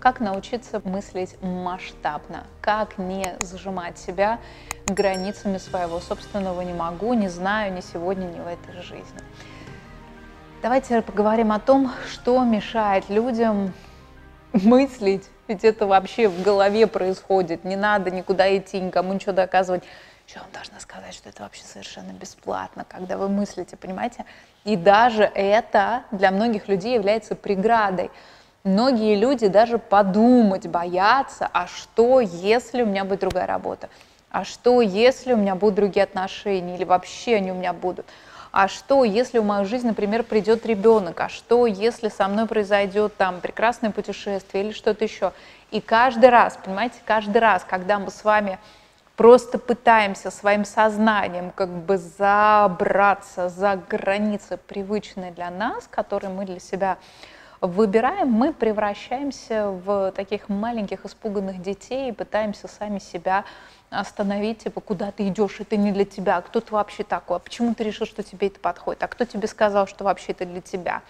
как научиться мыслить масштабно, как не зажимать себя границами своего собственного «не могу», «не знаю», «не сегодня», «не в этой жизни». Давайте поговорим о том, что мешает людям мыслить, ведь это вообще в голове происходит, не надо никуда идти, никому ничего доказывать. Еще вам должна сказать, что это вообще совершенно бесплатно, когда вы мыслите, понимаете? И даже это для многих людей является преградой. Многие люди даже подумать боятся, а что, если у меня будет другая работа? А что, если у меня будут другие отношения? Или вообще они у меня будут? А что, если в мою жизнь, например, придет ребенок? А что, если со мной произойдет там прекрасное путешествие или что-то еще? И каждый раз, понимаете, каждый раз, когда мы с вами просто пытаемся своим сознанием как бы забраться за границы привычные для нас, которые мы для себя выбираем, мы превращаемся в таких маленьких испуганных детей и пытаемся сами себя остановить, типа, куда ты идешь, это не для тебя, а кто ты вообще такой, а почему ты решил, что тебе это подходит, а кто тебе сказал, что вообще это для тебя.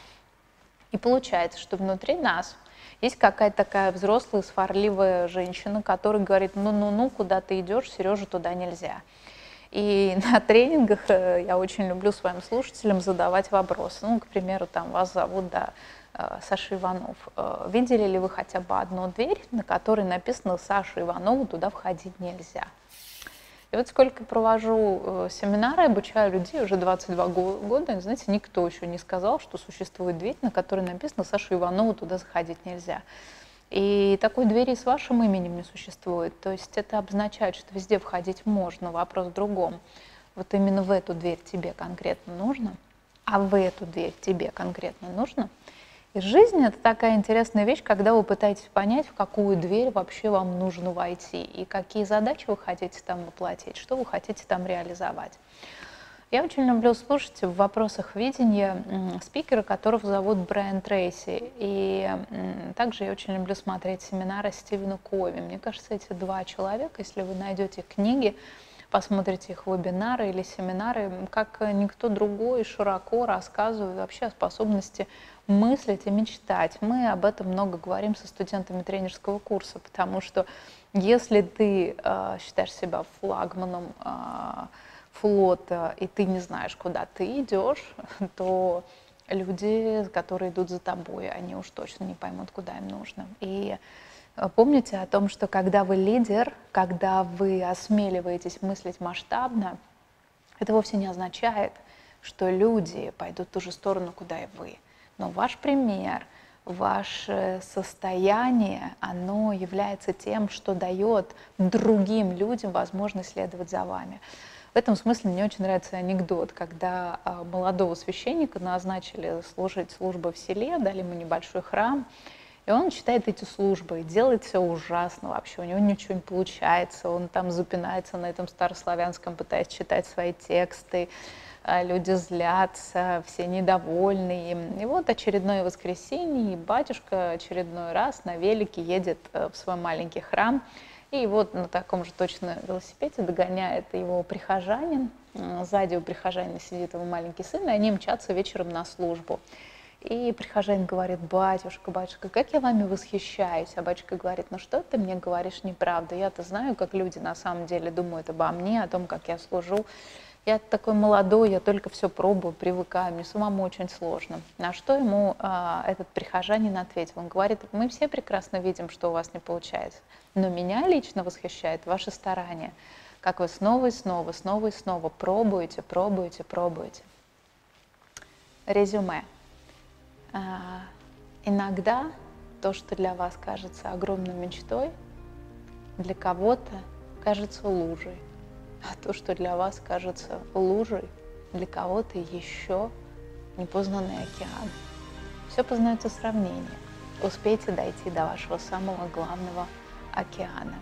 И получается, что внутри нас есть какая-то такая взрослая, сварливая женщина, которая говорит, ну-ну-ну, куда ты идешь, Сережа, туда нельзя. И на тренингах э, я очень люблю своим слушателям задавать вопросы. Ну, к примеру, там вас зовут, да, э, Саша Иванов. Э, видели ли вы хотя бы одну дверь, на которой написано Саша Иванову, туда входить нельзя? И вот сколько провожу семинары, обучаю людей, уже 22 года, знаете, никто еще не сказал, что существует дверь, на которой написано «Саша Иванова, туда заходить нельзя». И такой двери с вашим именем не существует. То есть это обозначает, что везде входить можно. Вопрос в другом. Вот именно в эту дверь тебе конкретно нужно, а в эту дверь тебе конкретно нужно – и жизнь это такая интересная вещь, когда вы пытаетесь понять, в какую дверь вообще вам нужно войти, и какие задачи вы хотите там воплотить, что вы хотите там реализовать. Я очень люблю слушать в вопросах видения спикера, которого зовут Брайан Трейси. И также я очень люблю смотреть семинары Стивена Кови. Мне кажется, эти два человека, если вы найдете книги, посмотрите их вебинары или семинары, как никто другой широко рассказывает вообще о способности мыслить и мечтать. Мы об этом много говорим со студентами тренерского курса, потому что если ты э, считаешь себя флагманом э, флота, и ты не знаешь, куда ты идешь, то люди, которые идут за тобой, они уж точно не поймут, куда им нужно. И э, помните о том, что когда вы лидер, когда вы осмеливаетесь мыслить масштабно, это вовсе не означает, что люди пойдут в ту же сторону, куда и вы. Но ваш пример, ваше состояние, оно является тем, что дает другим людям возможность следовать за вами. В этом смысле мне очень нравится анекдот, когда а, молодого священника назначили служить службы в селе, дали ему небольшой храм, и он читает эти службы и делает все ужасно вообще, у него ничего не получается, он там запинается на этом старославянском, пытаясь читать свои тексты, а, люди злятся, все недовольны. И вот очередное воскресенье, и батюшка очередной раз на велике едет э, в свой маленький храм, и вот на таком же точно велосипеде догоняет его прихожанин. Сзади у прихожанина сидит его маленький сын, и они мчатся вечером на службу. И прихожанин говорит, батюшка, батюшка, как я вами восхищаюсь. А батюшка говорит, ну что ты мне говоришь неправда? Я-то знаю, как люди на самом деле думают обо мне, о том, как я служу. Я такой молодой, я только все пробую, привыкаю, мне самому очень сложно. На что ему а, этот прихожанин ответил? Он говорит, мы все прекрасно видим, что у вас не получается, но меня лично восхищает ваше старание, как вы снова и снова, снова и снова пробуете, пробуете, пробуете. Резюме. А, иногда то, что для вас кажется огромной мечтой, для кого-то кажется лужей а то, что для вас кажется лужей, для кого-то еще непознанный океан. Все познается сравнением. Успейте дойти до вашего самого главного океана.